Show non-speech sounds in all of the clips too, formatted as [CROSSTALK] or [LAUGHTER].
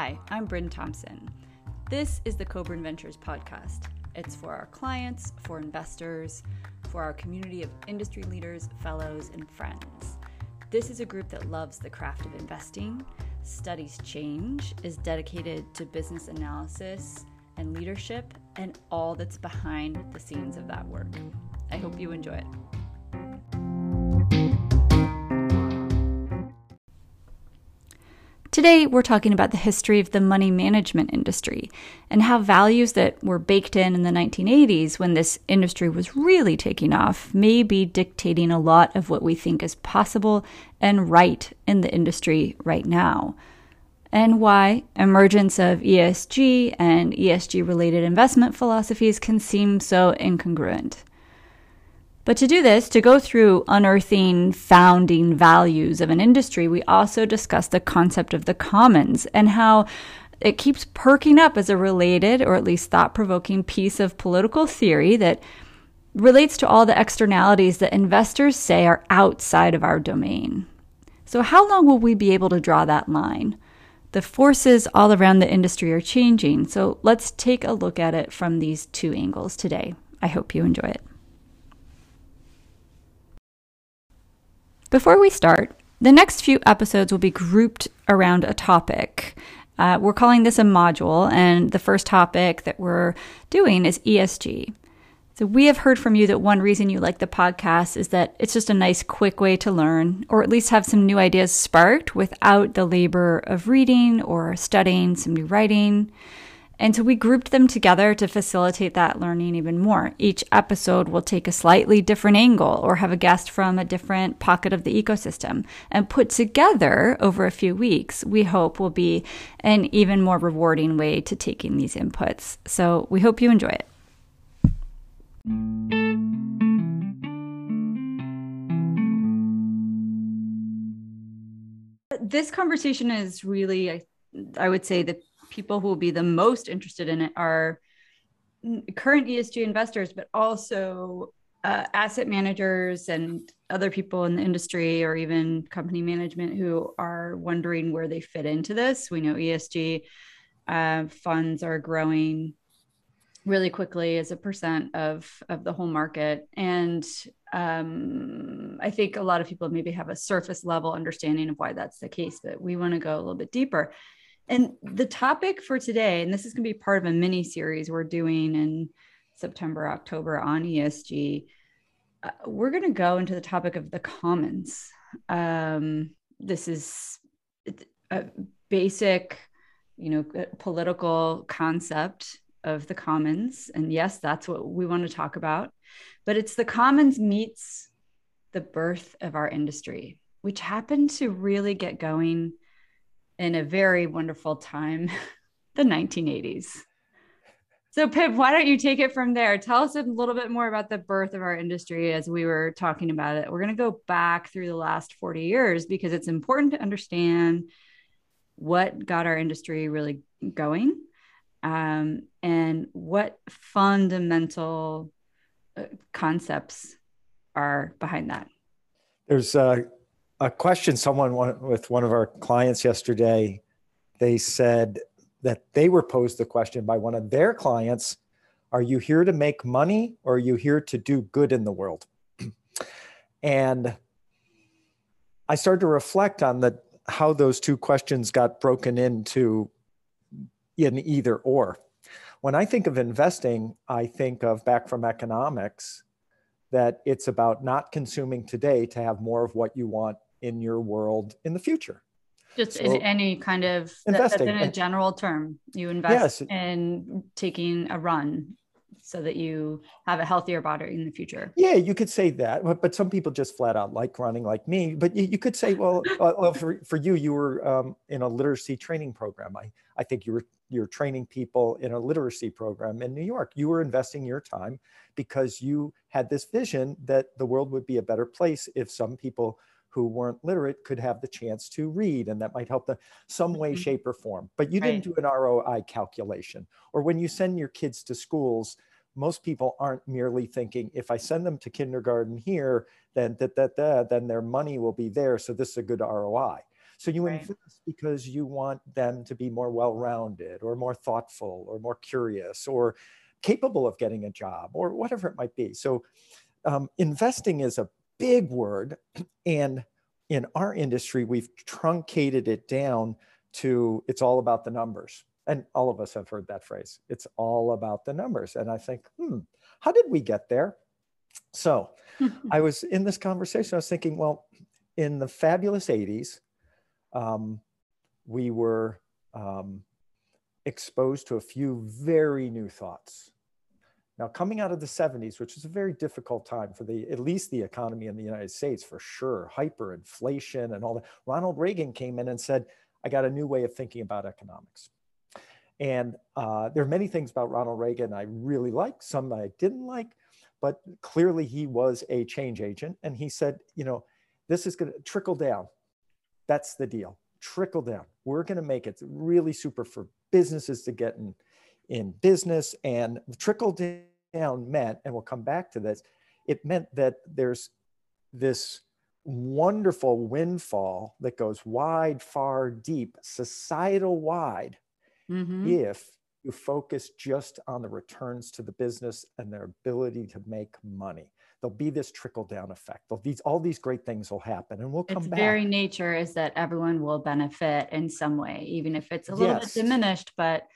Hi, I'm Brynne Thompson. This is the Coburn Ventures podcast. It's for our clients, for investors, for our community of industry leaders, fellows, and friends. This is a group that loves the craft of investing, studies change, is dedicated to business analysis and leadership, and all that's behind the scenes of that work. I hope you enjoy it. Today, we're talking about the history of the money management industry and how values that were baked in in the 1980s when this industry was really taking off may be dictating a lot of what we think is possible and right in the industry right now. And why emergence of ESG and ESG related investment philosophies can seem so incongruent. But to do this, to go through unearthing founding values of an industry, we also discuss the concept of the commons and how it keeps perking up as a related or at least thought provoking piece of political theory that relates to all the externalities that investors say are outside of our domain. So, how long will we be able to draw that line? The forces all around the industry are changing, so let's take a look at it from these two angles today. I hope you enjoy it. Before we start, the next few episodes will be grouped around a topic. Uh, we're calling this a module, and the first topic that we're doing is ESG. So, we have heard from you that one reason you like the podcast is that it's just a nice, quick way to learn, or at least have some new ideas sparked without the labor of reading or studying some new writing. And so we grouped them together to facilitate that learning even more. Each episode will take a slightly different angle or have a guest from a different pocket of the ecosystem. And put together over a few weeks, we hope will be an even more rewarding way to taking these inputs. So we hope you enjoy it. This conversation is really, I, I would say, the people who will be the most interested in it are current ESG investors, but also uh, asset managers and other people in the industry or even company management who are wondering where they fit into this. We know ESG uh, funds are growing really quickly as a percent of of the whole market and um, i think a lot of people maybe have a surface level understanding of why that's the case but we want to go a little bit deeper and the topic for today, and this is going to be part of a mini series we're doing in September, October on ESG. Uh, we're going to go into the topic of the commons. Um, this is a basic, you know, political concept of the commons. And yes, that's what we want to talk about. But it's the commons meets the birth of our industry, which happened to really get going in a very wonderful time, [LAUGHS] the 1980s. So, Pip, why don't you take it from there? Tell us a little bit more about the birth of our industry as we were talking about it. We're going to go back through the last 40 years because it's important to understand what got our industry really going um, and what fundamental uh, concepts are behind that. There's uh, a question someone with one of our clients yesterday they said that they were posed the question by one of their clients are you here to make money or are you here to do good in the world? [CLEARS THROAT] And i started to reflect on the how those two questions got broken into in either or. When i think of investing i think of back from economics that it's about not consuming today to have more of what you want in your world in the future. Just so, in any kind of investing. that's in a general term. You invest yes. in taking a run so that you have a healthier body in the future. Yeah, you could say that, but, but some people just flat out like running, like me. But you, you could say, well, [LAUGHS] uh, well, for, for you, you were um, in a literacy training program. I I think you were you're training people in a literacy program in New York. You were investing your time because you had this vision that the world would be a better place if some people who weren't literate could have the chance to read and that might help them some way mm-hmm. shape or form but you didn't do an roi calculation or when you send your kids to schools most people aren't merely thinking if i send them to kindergarten here then that that that then their money will be there so this is a good roi So you Right. invest because you want them to be more well-rounded or more thoughtful or more curious or capable of getting a job or whatever it might be. So um, investing is a big word. And in our industry, we've truncated it down to it's all about the numbers. And all of us have heard that phrase. It's all about the numbers. And I think, hmm, how did we get there? So [LAUGHS] I was in this conversation, I was thinking, well, in the fabulous 80s, um, we were um, exposed to a few very new thoughts. Now, coming out of the 70s, which was a very difficult time for the at least the economy in the United States for sure, hyperinflation and all that. Ronald Reagan came in and said, "I got a new way of thinking about economics." And uh, there are many things about Ronald Reagan I really like, some I didn't like, but clearly he was a change agent. And he said, you know, this is going to trickle down. That's the deal. Trickle down. We're going to make it really super for businesses to get in, in business. And trickle down meant, and we'll come back to this, it meant that there's this wonderful windfall that goes wide, far, deep, societal wide Mhm. if you focus just on the returns to the business and their ability to make money. There'll be this trickle down effect. There'll be all these great things will happen and we'll come its back. very nature is that everyone will benefit in some way even if it's a little Yes. bit diminished but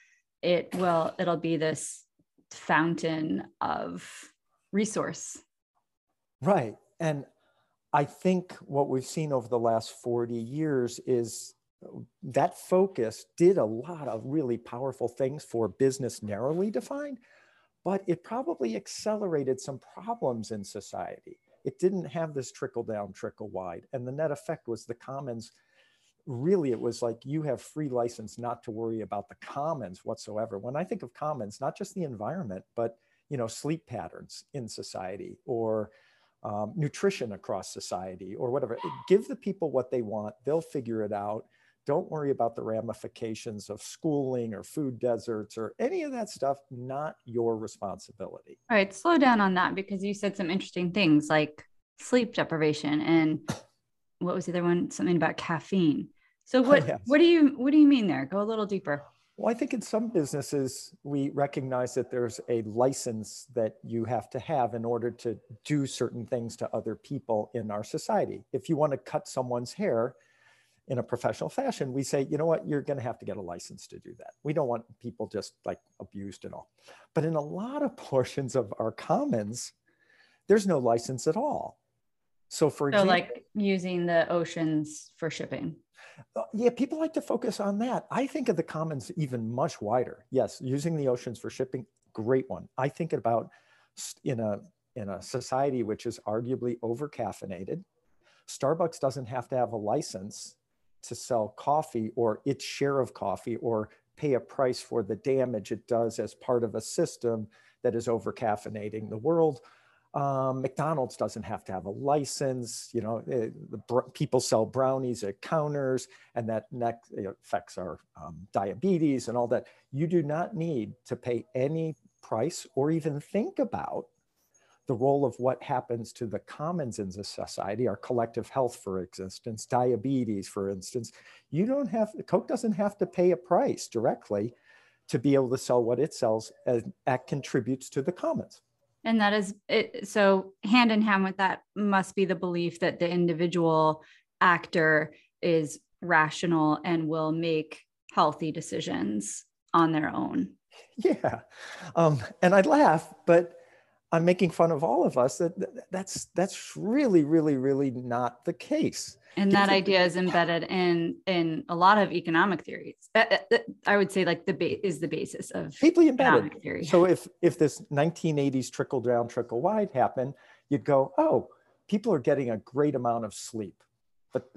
it will it'll be this fountain of resource Right. And I think what we've seen over the last 40 years is that focus did a lot of really powerful things for business narrowly defined, but it probably accelerated some problems in society. It didn't have this trickle down, trickle wide. And the net effect was the commons. Really, it was like you have free license not to worry about the commons whatsoever. When I think of commons, not just the environment, but you know, sleep patterns in society or um, nutrition across society or whatever. Give the people what they want, they'll figure it out. Don't worry about the ramifications of schooling or food deserts or any of that stuff, not your responsibility. all right slow down on that because you said some interesting things like sleep deprivation and [COUGHS] what was the other one something about caffeine so [LAUGHS] what Yes. what do you what do you mean there go a little deeper Well, I think in some businesses, we recognize that there's a license that you have to have in order to do certain things to other people in our society. If you want to cut someone's hair in a professional fashion, we say, you know what, you're going to have to get a license to do that. We don't want people just like abused and all. But in a lot of [LAUGHS] portions of our commons, there's no license at all. So, for so example, like using the oceans for shipping Uh, Yeah, people like to focus on that. I think of the commons even much wider. Yes, using the oceans for shipping, great one. I think about in a in a society which is arguably over caffeinated. Starbucks doesn't have to have a license to sell coffee or its share of coffee or pay a price for the damage it does as part of a system that is over caffeinating the world. Um, McDonald's doesn't have to have a license. You know, eh, the people sell brownies at counters, and that affects our um, diabetes and all that. You do not need to pay any price or even think about the role of what happens to the commons in the society, our collective health, for instance, diabetes, for instance. You don't have Coke doesn't have to pay a price directly to be able to sell what it sells, and that contributes to the commons. And that is it. So, hand in hand with that must be the belief that the individual actor is rational and will make healthy decisions on their own. Yeah. Um, and I laugh, but I'm making fun of all of us that that- that's that's really, really, really not the case. And that idea is embedded in in a lot of economic theories. That- that- that I would say, like the ba- is the basis of Deeply embedded. theory. So if if this 1980s trickle down, trickle wide happened, you'd go, oh, people are getting a great amount of sleep. But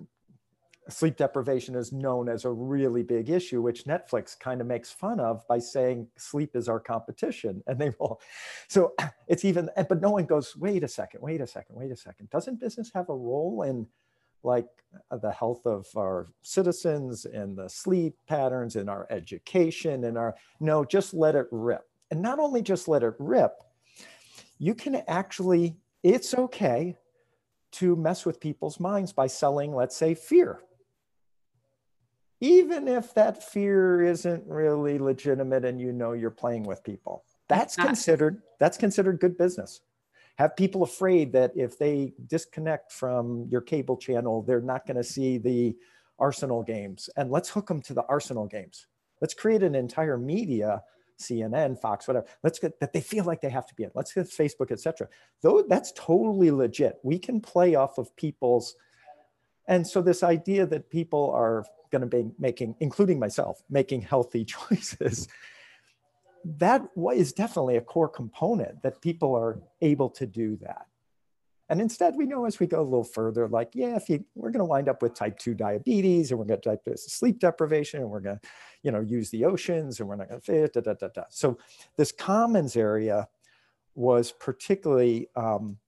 sleep deprivation is known as a really big issue, which Netflix kind of makes fun of by saying sleep is our competition. And they will, so it's even, but no one goes, wait a second, wait a second, wait a second. Doesn't business have a role in like uh, the health of our citizens and the sleep patterns and our education and our, no, just let it rip. And not only just let it rip, you can actually, it's okay to mess with people's minds by selling, let's say, fear. even if that fear isn't really legitimate and you know you're playing with people. That's considered that's considered good business. Have people afraid that if they disconnect from your cable channel, they're not going to see the Arsenal games. And let's hook them to the Arsenal games. Let's create an entire media CNN, Fox, whatever. Let's get that they feel like they have to be in. Let's get Facebook, etc. Though that's totally legit. We can play off of people's, and so this idea that people are going to be making, including myself, making healthy [LAUGHS] choices. That is definitely a core component that people are able to do that. And instead, we know as we go a little further, like, yeah, if you, we're going to wind up with type 2 diabetes and we're going to type this sleep deprivation and we're going to, you know, use the oceans and we're not going to fit, da, da, da, da. So this commons area was particularly um,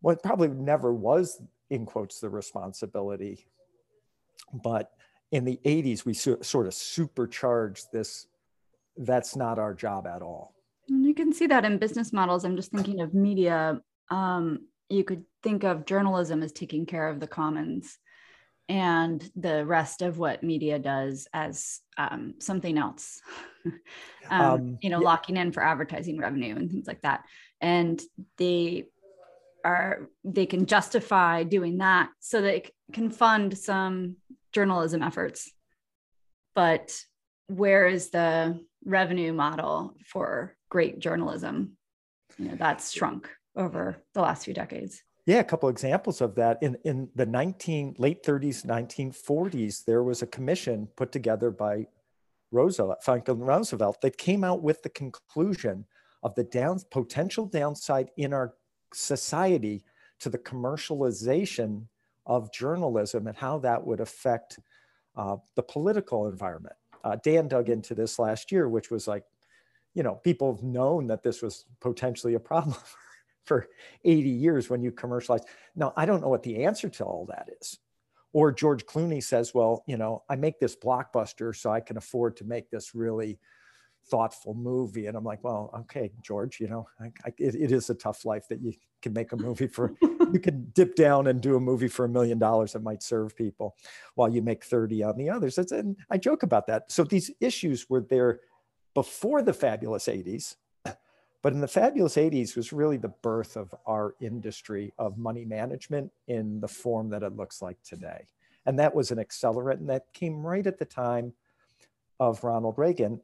what probably never was, in quotes, the responsibility. But in the 80s, we so, sort of supercharged this. That's not our job at all. You can see that in business models. I'm just thinking of media um, you could think of journalism as taking care of the commons and the rest of what media does as um, something else [LAUGHS] um, um, you know yeah. locking in for advertising revenue and things like that and they are they can justify doing that so they can fund some journalism efforts but where is the revenue model for great journalism you know that's shrunk over the last few decades. Yeah, a couple examples of that. In in the 19 late 30s, 1940s, there was a commission put together by Roosevelt, Franklin Roosevelt, that came out with the conclusion of the down, potential downside in our society to the commercialization of journalism and how that would affect uh, the political environment. Uh, Dan dug into this last year, which was like, you know, people have known that this was potentially a problem [LAUGHS] for 80 years when you commercialize. Now, I don't know what the answer to all that is. Or George Clooney says, well, you know, I make this blockbuster so I can afford to make this really thoughtful movie. And I'm like, well, okay, George, you know, I, I, it, it is a tough life that you can make a movie for, you [LAUGHS] can dip down and do a movie for a million dollars that might serve people while you make 30 on the others. and I joke about that. So these issues were there before the fabulous 80s [CLEARS THROAT] but in the fabulous 80s was really the birth of our industry of money management in the form that it looks like today. And that was an accelerant, and that came right at the time of Ronald Reagan.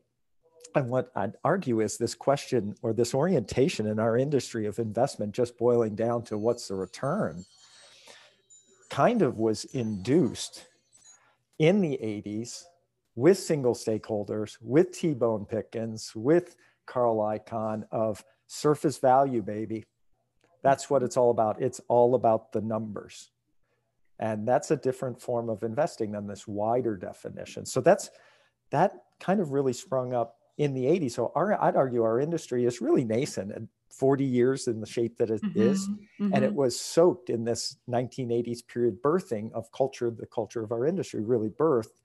And what I'd argue is this question or this orientation in our industry of investment, just boiling down to what's the return, kind of was induced in the 80s with single stakeholders, with T Boone Pickens, with Carl Icahn of surface value, baby. That's what it's all about. It's all about the numbers. And that's a different form of investing than this wider definition. So that's that kind of really sprung up in the 80s. So our, I'd argue our industry is really nascent and 40 years in the shape that it mm-hmm, is, mm-hmm. And it was soaked in this 1980s period birthing of culture, the culture of our industry really birthed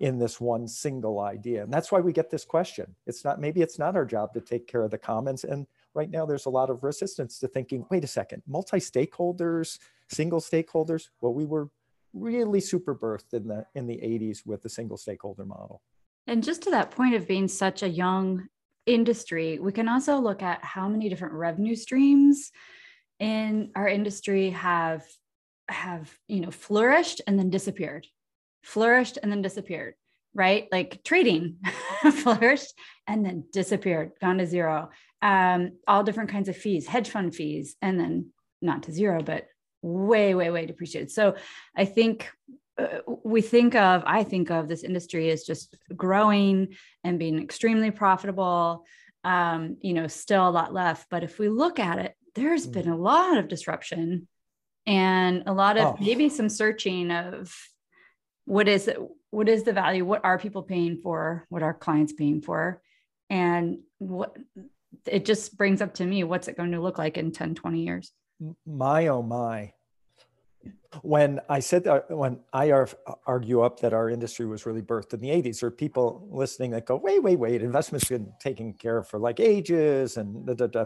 in this one single idea. And that's why we get this question. It's not, maybe it's not our job to take care of the commons. And right now there's a lot of resistance to thinking, wait a second, multi-stakeholders, single stakeholders. Well, we were really super birthed in the in the 80s with the single stakeholder model. And just to that point of being such a young industry, we can also look at how many different revenue streams in our industry have have you know flourished and then disappeared flourished and then disappeared, right? Like trading [LAUGHS] flourished and then disappeared, gone to zero. Um, all different kinds of fees, hedge fund fees, and then not to zero, but way, way, way depreciated. So I think we think of, I think of this industry as just growing and being extremely profitable. Um, you know, still a lot left. But if we look at it, there's mm. been a lot of disruption and a lot of oh. maybe some searching of what is it what is the value what are people paying for what are clients paying for and what it just brings up to me what's it going to look like in 10 20 years my oh my when i said that when i argue up that our industry was really birthed in the 80s there are people listening that go wait wait wait investments have been taken care of for like ages and da, da, da.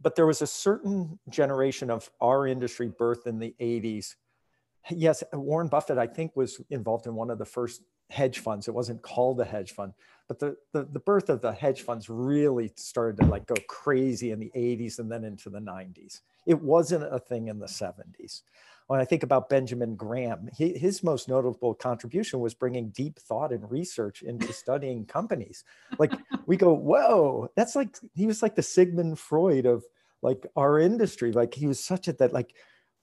but there was a certain generation of our industry birthed in the 80s yes, Warren Buffett, I think, was involved in one of the first hedge funds. It wasn't called a hedge fund, but the, the, the birth of the hedge funds really started to like go crazy in the 80s and then into the 90s. It wasn't a thing in the 70s. When I think about Benjamin Graham, he, his most notable contribution was bringing deep thought and research into studying companies. Like we go, whoa, that's like he was like the Sigmund Freud of like our industry. Like he was such a that like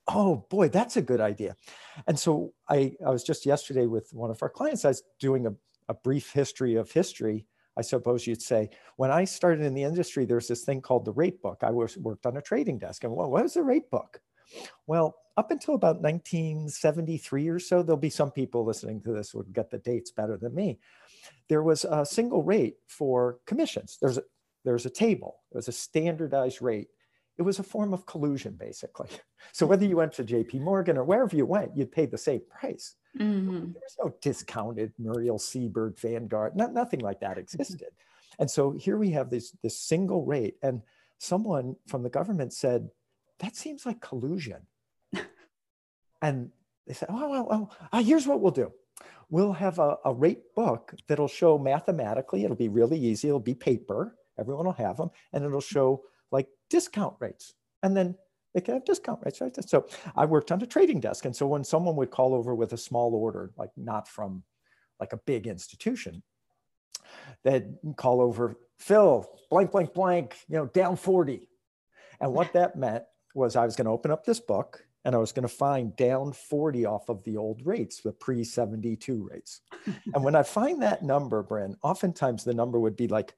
oh boy, that's a good idea. And so I, I was just yesterday with one of our clients, I was doing a, a brief history of history. I suppose you'd say, when I started in the industry, there's this thing called the rate book. I was worked on a trading desk. And well, what was the rate book? Well, up until about 1973 or so, there'll be some people listening to this would get the dates better than me. There was a single rate for commissions. There's a, there's a table. It was a standardized rate it was a form of collusion, basically. [LAUGHS] So whether you went to JP Morgan or wherever you went, you'd pay the same price. Mm-hmm. There was no discounted Muriel Siebert Vanguard, not, nothing like that existed. And so here we have this, this single rate. And someone from the government said, that seems like collusion. [LAUGHS] and they said, oh, well, well uh, here's what we'll do. We'll have a, a rate book that'll show mathematically, it'll be really easy. It'll be paper. Everyone will have them. And it'll show discount rates. And then they can have discount rates, right? So I worked on a trading desk. And so when someone would call over with a small order, like not from like a big institution, they'd call over, Phil, blank, blank, blank, you know, down 40. And what that meant was I was going to open up this book and I was going to find down 40 off of the old rates, the pre 72 rates. [LAUGHS] and when I find that number, Brynne, oftentimes the number would be like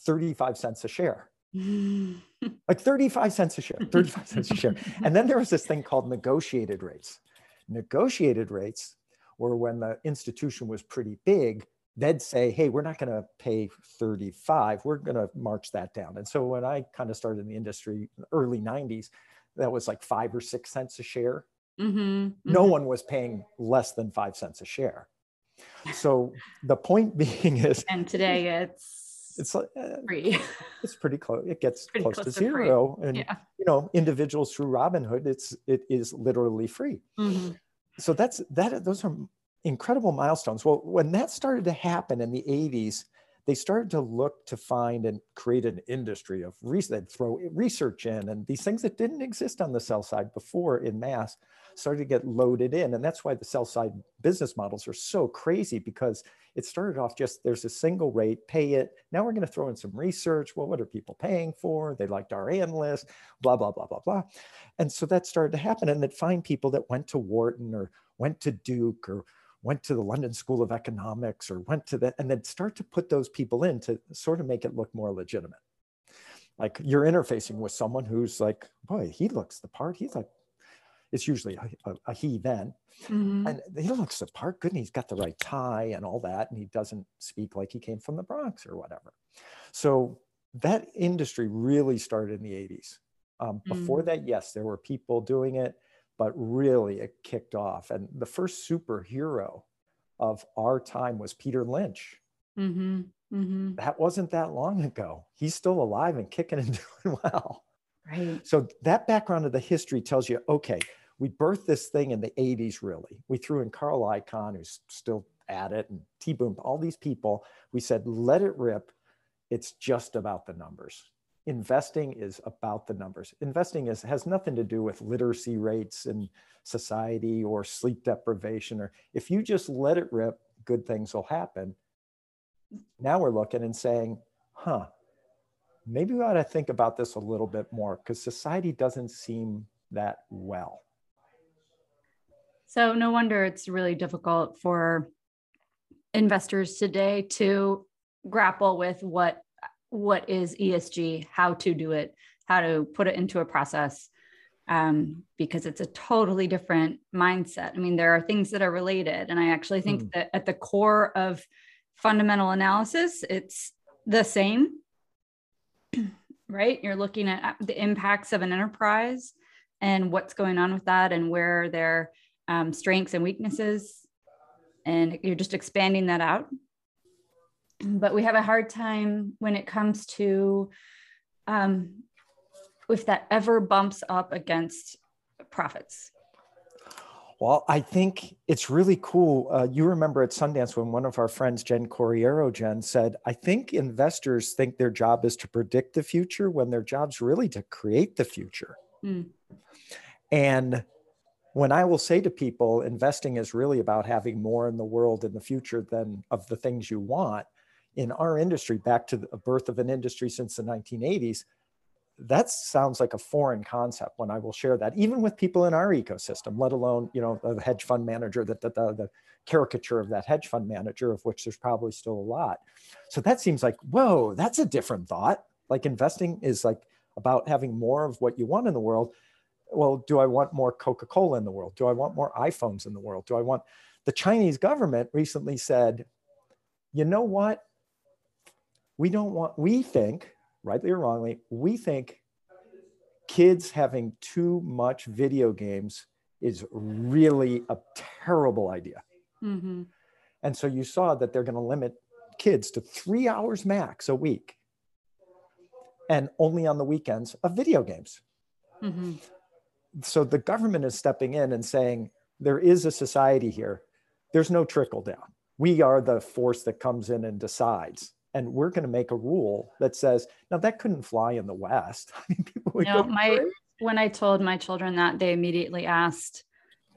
35 cents a share. [LAUGHS] like 35 cents a share, 35 cents a share. [LAUGHS] And then there was this thing called negotiated rates. Negotiated rates were when the institution was pretty big, they'd say, hey, we're not going to pay 35, we're going to march that down. And so when I kind of started in the industry in the early 90s, that was like five or six cents a share. Mm-hmm, mm-hmm. No one was paying less than five cents a share. So the point [LAUGHS] being is, and today it's it's like uh, [LAUGHS] it's pretty close. It gets close, close, to, to zero. And yeah. you know, individuals through Robinhood, it's it is literally free. Mm-hmm. So that's that. Those are incredible milestones. Well, when that started to happen in the 80s, they started to look to find and create an industry of research. They'd throw research in, and these things that didn't exist on the sell side before in mass started to get loaded in. And that's why the sell side business models are so crazy because it started off just there's a single rate, pay it. Now we're going to throw in some research. Well, what are people paying for? They liked our analysts, blah, blah, blah, blah, blah. And so that started to happen. And they'd find people that went to Wharton or went to Duke or went to the London School of Economics or went to that, and then start to put those people in to sort of make it look more legitimate. Like you're interfacing with someone who's like, boy, he looks the part. He's like, it's usually a, a, a he then. Mm-hmm. And he looks the part, good, and he's got the right tie and all that, and he doesn't speak like he came from the Bronx or whatever. So that industry really started in the 80s. Um, before mm. that, yes, there were people doing it but really it kicked off. And the first superhero of our time was Peter Lynch. Mm-hmm. Mm-hmm. That wasn't that long ago. He's still alive and kicking and [LAUGHS] doing well. So that background of the history tells you, okay, we birthed this thing in the 80s, really. We threw in Carl Icahn, who's still at it, and T Boone, all these people. We said, let it rip. It's just about the numbers investing is about the numbers. Investing is, has nothing to do with literacy rates in society or sleep deprivation. Or if you just let it rip, good things will happen. Now we're looking and saying, huh, maybe we ought to think about this a little bit more because society doesn't seem that well. So, no wonder it's really difficult for investors today to grapple with what what is ESG, how to do it, how to put it into a process, um, because it's a totally different mindset. I mean, there are things that are related. And I actually think mm. that at the core of fundamental analysis, it's the same, right? You're looking at the impacts of an enterprise and what's going on with that and where their um, strengths and weaknesses. And you're just expanding that out but we have a hard time when it comes to um, if that ever bumps up against profits Well, I think it's really cool. Uh, you remember at Sundance when one of our friends, Jen Corriero, Jen said, I think investors think their job is to predict the future when their job's really to create the future. Mm. And when I will say to people, investing is really about having more in the world in the future than of the things you want. In our industry, back to the birth of an industry since the 1980s, that sounds like a foreign concept when I will share that, even with people in our ecosystem, let alone, you know, the hedge fund manager, the, the, the, caricature of that hedge fund manager, of which there's probably still a lot. So that seems like, whoa, that's a different thought. Like investing is like about having more of what you want in the world. Well, do I want more Coca Cola in the world? Do I want more iPhones in the world? Do I want the Chinese government recently said, you know what? We don't want, we think rightly or wrongly, we think kids having too much video games is really a terrible idea. Mm-hmm. And so you saw that they're going to limit kids to three hours max a week and only on the weekends of video games. Mm-hmm. So the government is stepping in and saying, there is a society here. There's no trickle down. We are the force that comes in and decides and we're going to make a rule that says now that couldn't fly in the west [LAUGHS] I mean, people would no, my when i told my children that they immediately asked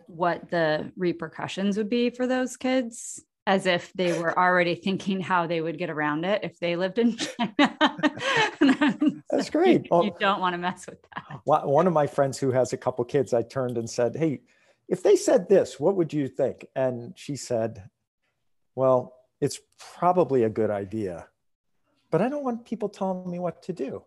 what the repercussions would be for those kids as if they were already thinking how they would get around it if they lived in [LAUGHS] China. [LAUGHS] That's great. You, you, don't want to mess with that. One of my friends who has a couple kids, I turned and said, Hey, if they said this, what would you think? And she said, Well, it's probably a good idea, but I don't want people telling me what to do.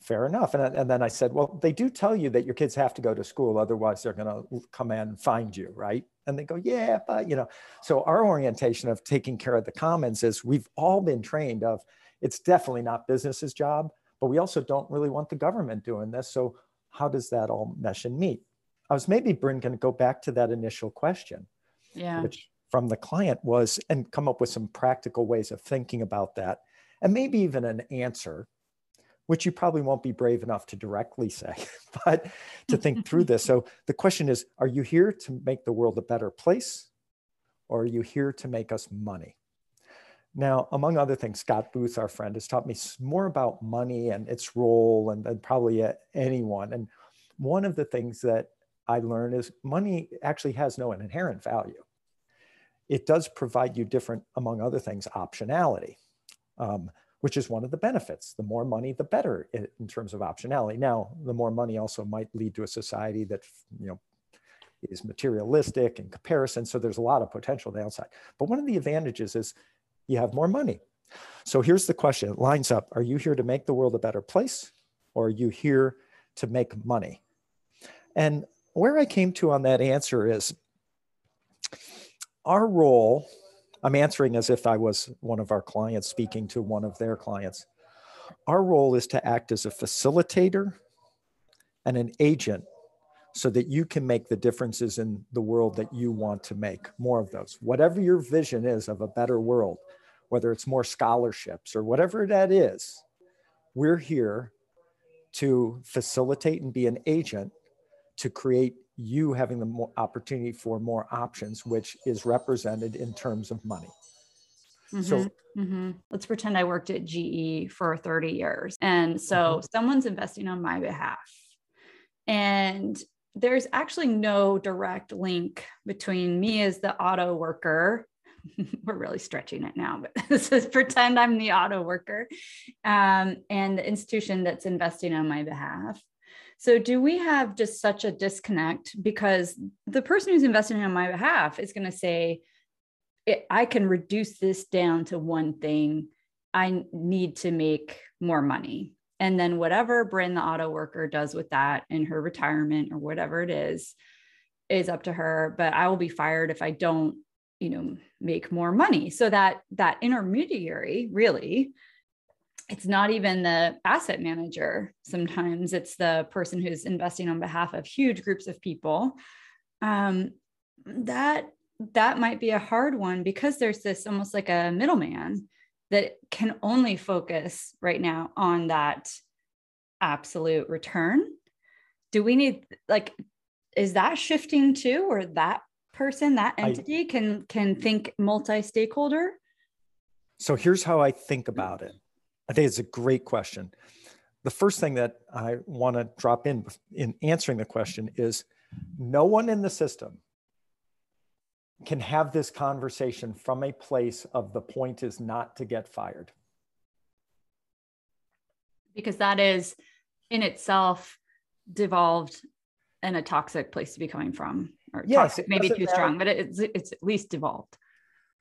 Fair enough. And, and then I said, well, they do tell you that your kids have to go to school, otherwise they're going to come in and find you, right? And they go, yeah, but you know. So our orientation of taking care of the commons is we've all been trained of it's definitely not business's job, but we also don't really want the government doing this. So how does that all mesh and meet? I was maybe Brynne going to go back to that initial question, yeah, which from the client was and come up with some practical ways of thinking about that and maybe even an answer which you probably won't be brave enough to directly say [LAUGHS] but to think through this. So the question is are you here to make the world a better place or are you here to make us money? Now among other things scott booth our friend has taught me more about money and its role and, and probably uh, anyone. And one of the things that i learned is money actually has no inherent value it does provide you different, among other things, optionality, um, which is one of the benefits. The more money, the better in, terms of optionality. Now, the more money also might lead to a society that, you know, is materialistic in comparison. So there's a lot of potential downside. But one of the advantages is you have more money. So here's the question it lines up Are you here to make the world a better place or are you here to make money? And where I came to on that answer is our role, I'm answering as if I was one of our clients speaking to one of their clients. Our role is to act as a facilitator and an agent so that you can make the differences in the world that you want to make, more of those. Whatever your vision is of a better world, whether it's more scholarships or whatever that is, we're here to facilitate and be an agent to create you having the more opportunity for more options, which is represented in terms of money. Mm-hmm, so mm-hmm. let's pretend I worked at GE for 30 years. And so mm-hmm. someone's investing on my behalf. And there's actually no direct link between me as the auto worker. [LAUGHS] We're really stretching it now, but [LAUGHS] this is pretend I'm the auto worker um, and the institution that's investing on my behalf. So, do we have just such a disconnect because the person who's investing on my behalf is going to say, I can reduce this down to one thing. I need to make more money. And then, whatever Brynne, the auto worker, does with that in her retirement or whatever it is, is up to her. But I will be fired if I don't, you know, make more money. So that that intermediary really it's not even the asset manager sometimes it's the person who's investing on behalf of huge groups of people um, that that might be a hard one because there's this almost like a middleman that can only focus right now on that absolute return do we need like is that shifting too, or that person, that entity I, can can think multi-stakeholder? So here's how I think about it. I think it's a great question. The first thing that I want to drop in in answering the question is no one in the system can have this conversation from a place of the point is not to get fired. Because that is in itself devolved and a toxic place to be coming from. Or yes, toxic, maybe too matter. strong, but it's it's at least devolved.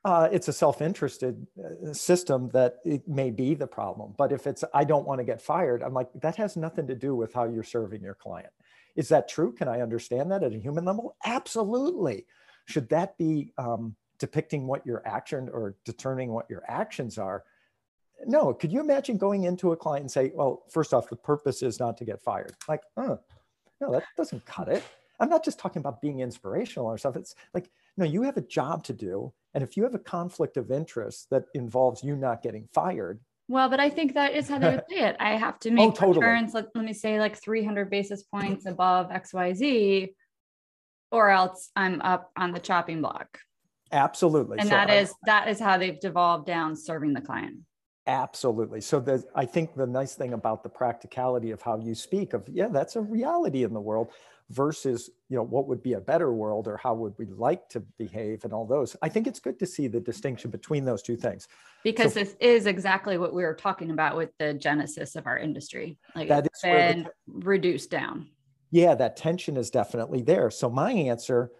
Uh, it's a self-interested uh, system that it may be the problem. But if it's I don't want to get fired, I'm like that has nothing to do with how you're serving your client. Is that true? Can I understand that at a human level? Absolutely. Should that be um, depicting what your action or determining what your actions are? No. Could you imagine going into a client and say, well, first off, the purpose is not to get fired? Like, uh, no, that doesn't cut it. I'm not just talking about being inspirational or stuff. It's like, no, you have a job to do. And if you have a conflict of interest that involves you not getting fired, well, but I think that is how they would say it. I have to [LAUGHS] oh, make oh, totally. returns, let, let me say like 300 basis points above XYZ or else I'm up on the chopping block. Absolutely. And so that I, is that is how they've devolved down serving the client. Absolutely. So the, I think the nice thing about the practicality of how you speak of yeah, that's a reality in the world versus you know what would be a better world or how would we like to behave and all those. I think it's good to see the distinction between those two things. Because so, this is exactly what we were talking about with the genesis of our industry. Like that it's been the, reduced down yeah, that tension is definitely there. So my answer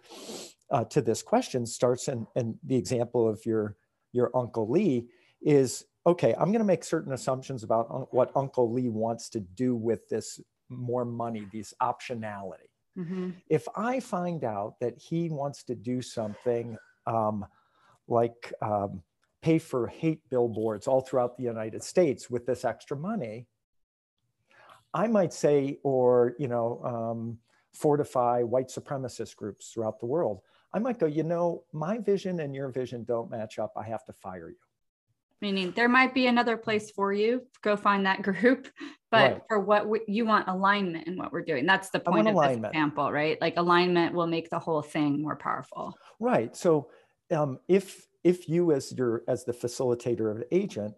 uh, to this question starts in, in the example of your your Uncle Lee is okay. I'm going to make certain assumptions about un- what Uncle Lee wants to do with this more money, these optionality. Mm-hmm. If I find out that he wants to do something um, like um, pay for hate billboards all throughout the United States with this extra money, I might say, or, you know, um, fortify white supremacist groups throughout the world. I might go, you know, my vision and your vision don't match up. I have to fire you. Meaning there might be another place for you. Go find that [LAUGHS] group. But right. for what we, you want alignment in what we're doing. That's the point of alignment. this example, right? Like alignment will make the whole thing more powerful. Right. So um, if if you as your as the facilitator of the agent,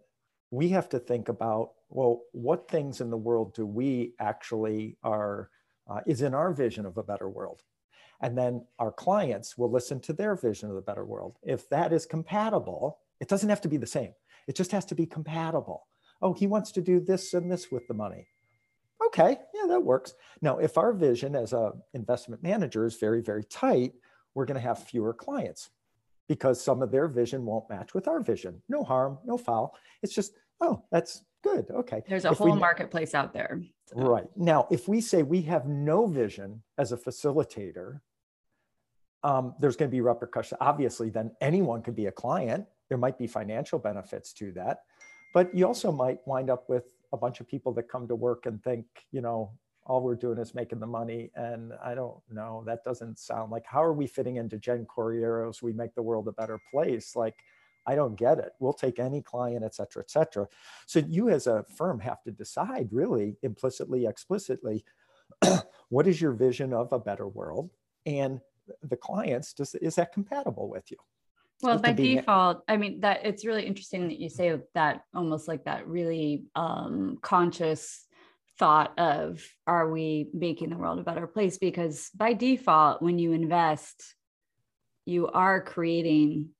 we have to think about well, what things in the world do we actually are, uh, is in our vision of a better world? And then our clients will listen to their vision of the better world. If that is compatible, it doesn't have to be the same. It just has to be compatible. Oh, he wants to do this and this with the money. Okay, yeah, that works. Now, if our vision as a investment manager is very, very tight, we're going to have fewer clients because some of their vision won't match with our vision. No harm, no foul. It's just, oh, that's Good. Okay. There's a if whole we, marketplace out there. So. Right. Now, if we say we have no vision as a facilitator, um, there's going to be repercussions. Obviously, then anyone could be a client. There might be financial benefits to that. But you also might wind up with a bunch of people that come to work and think, you know, all we're doing is making the money. And I don't know, that doesn't sound like how are we fitting into Jen Corriero's We Make the World a Better Place? Like, I don't get it. We'll take any client, et cetera, et cetera. So you as a firm have to decide really implicitly, explicitly, [CLEARS THROAT] what is your vision of a better world? And the clients, does, is that compatible with you? Well, by default, I mean that it's really interesting that you say that almost like that really um, conscious thought of are we making the world a better place? Because by default, when you invest, you are creating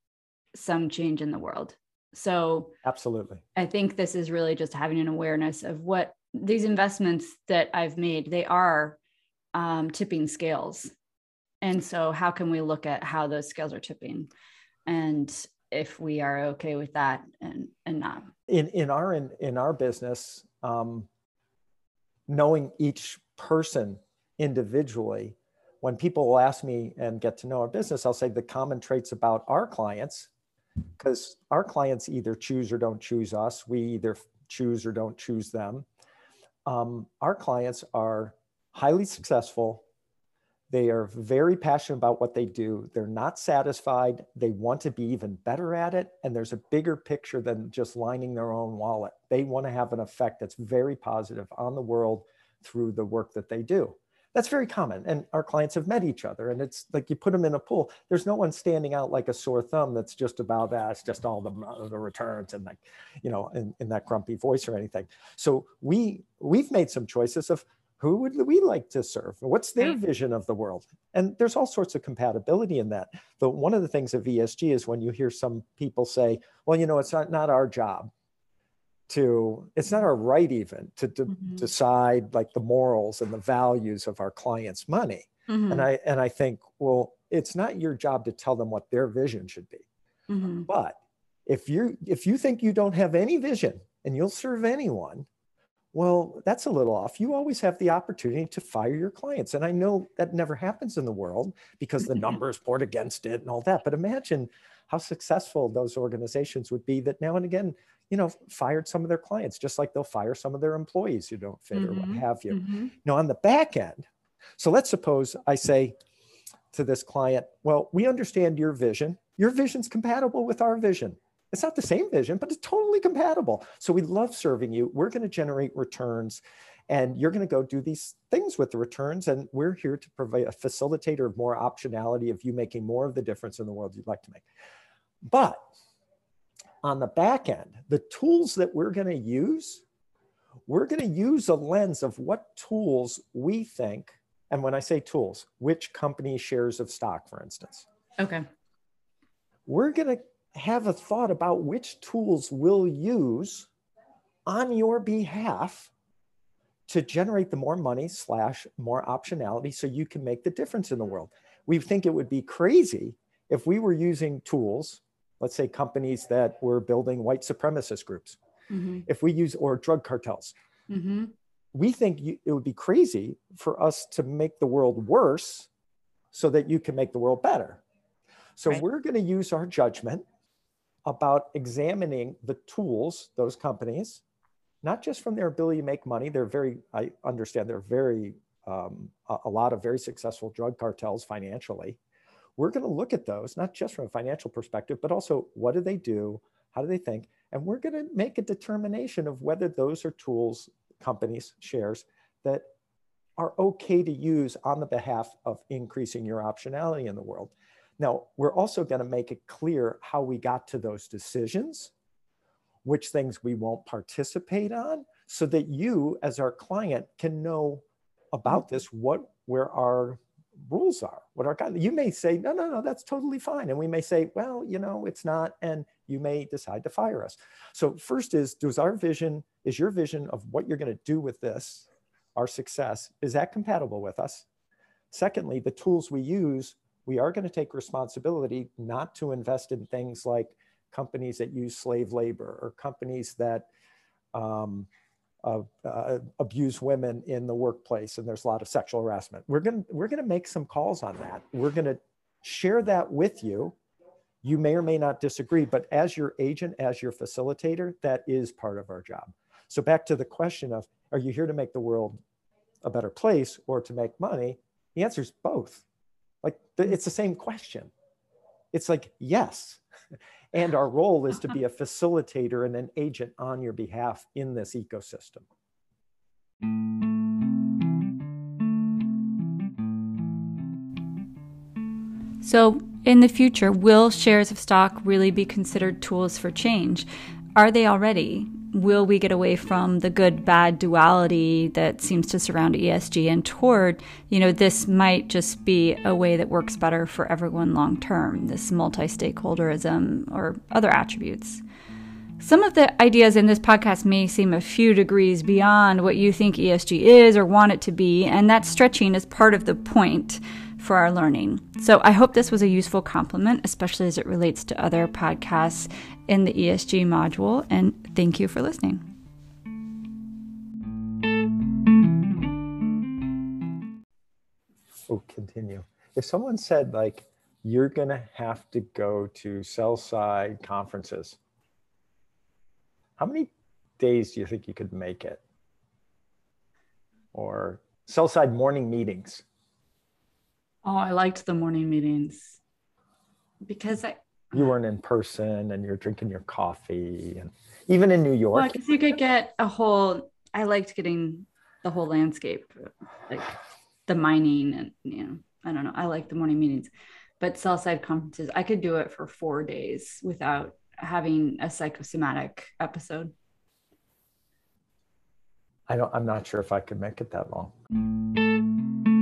some change in the world. So, absolutely. I think this is really just having an awareness of what these investments that I've made, they are um, tipping scales. And so, how can we look at how those scales are tipping? And if we are okay with that and, and not. In, in, our, in, in our business, um, knowing each person individually, when people will ask me and get to know our business, I'll say the common traits about our clients because our clients either choose or don't choose us. We either choose or don't choose them. Um, our clients are highly successful. They are very passionate about what they do. They're not satisfied. They want to be even better at it. And there's a bigger picture than just lining their own wallet. They want to have an effect that's very positive on the world through the work that they do. That's very common. And our clients have met each other. And it's like you put them in a pool. There's no one standing out like a sore thumb that's just about that. It's just all the, the returns and like, you know, in, in that grumpy voice or anything. So we we've made some choices of who would we like to serve? What's their vision of the world? And there's all sorts of compatibility in that. But one of the things of ESG is when you hear some people say, well, you know, it's not, not our job to it's not our right even to, to mm-hmm. decide like the morals and the values of our clients money mm-hmm. and i and i think well it's not your job to tell them what their vision should be mm-hmm. but if you if you think you don't have any vision and you'll serve anyone well that's a little off you always have the opportunity to fire your clients and i know that never happens in the world because the [LAUGHS] numbers poured against it and all that but imagine how successful those organizations would be that now and again you know, fired some of their clients, just like they'll fire some of their employees who don't fit mm-hmm. or what mm-hmm. have you. Mm-hmm. Now, on the back end, so let's suppose I say to this client, well, we understand your vision. Your vision's compatible with our vision. It's not the same vision, but it's totally compatible. So we love serving you. We're going to generate returns and you're going to go do these things with the returns. And we're here to provide a facilitator of more optionality of you making more of the difference in the world you'd like to make. But on the back end, the tools that we're going to use, we're going to use a lens of what tools we think, and when I say tools, which company shares of stock, for instance. Okay. We're going to have a thought about which tools we'll use on your behalf to generate the more money slash more optionality so you can make the difference in the world. We think it would be crazy if we were using tools let's say companies that were building white supremacist groups, mm-hmm. if we use, or drug cartels, mm-hmm. we think you, it would be crazy for us to make the world worse so that you can make the world better. So right. we're going to use our judgment about examining the tools, those companies, not just from their ability to make money. They're very, I understand they're very, um, a, a lot of very successful drug cartels financially we're going to look at those, not just from a financial perspective, but also what do they do? How do they think? And we're going to make a determination of whether those are tools, companies, shares that are okay to use on the behalf of increasing your optionality in the world. Now, we're also going to make it clear how we got to those decisions, which things we won't participate on, so that you, as our client, can know about mm-hmm. this, what where our rules are, what our. You may say, no, no, no, that's totally fine. And we may say, well, you know, it's not. And you may decide to fire us. So first is, does our vision, is your vision of what you're going to do with this, our success, is that compatible with us? Secondly, the tools we use, we are going to take responsibility not to invest in things like companies that use slave labor or companies that um, uh, uh, abuse women in the workplace and there's a lot of sexual harassment. We're going we're going to make some calls on that. We're going to share that with you. You may or may not disagree, but as your agent, as your facilitator, that is part of our job. So back to the question of are you here to make the world a better place or to make money? The answer is both. It's the same question. It's like yes. [LAUGHS] And our role is to be a facilitator and an agent on your behalf in this ecosystem. So, in the future, will shares of stock really be considered tools for change? Are they already? Will we get away from the good bad duality that seems to surround ESG and toward, you know, this might just be a way that works better for everyone long term, this multi stakeholderism or other attributes. Some of the ideas in this podcast may seem a few degrees beyond what you think ESG is or want it to be, and that stretching is part of the point for our learning. So I hope this was a useful complement, especially as it relates to other podcasts in the ESG module. And thank you for listening. Oh, continue. If someone said, like, you're going to have to go to sell side conferences, how many days do you think you could make it? Or sell side morning meetings? Oh, I liked the morning meetings because I. You weren't in person and you're drinking your coffee. And even in New York. Well, you could get a whole, I liked getting the whole landscape. Like, the mining and you know i don't know i like the morning meetings but sell side conferences i could do it for four days without having a psychosomatic episode I don't, I'm not sure if I could make it that long.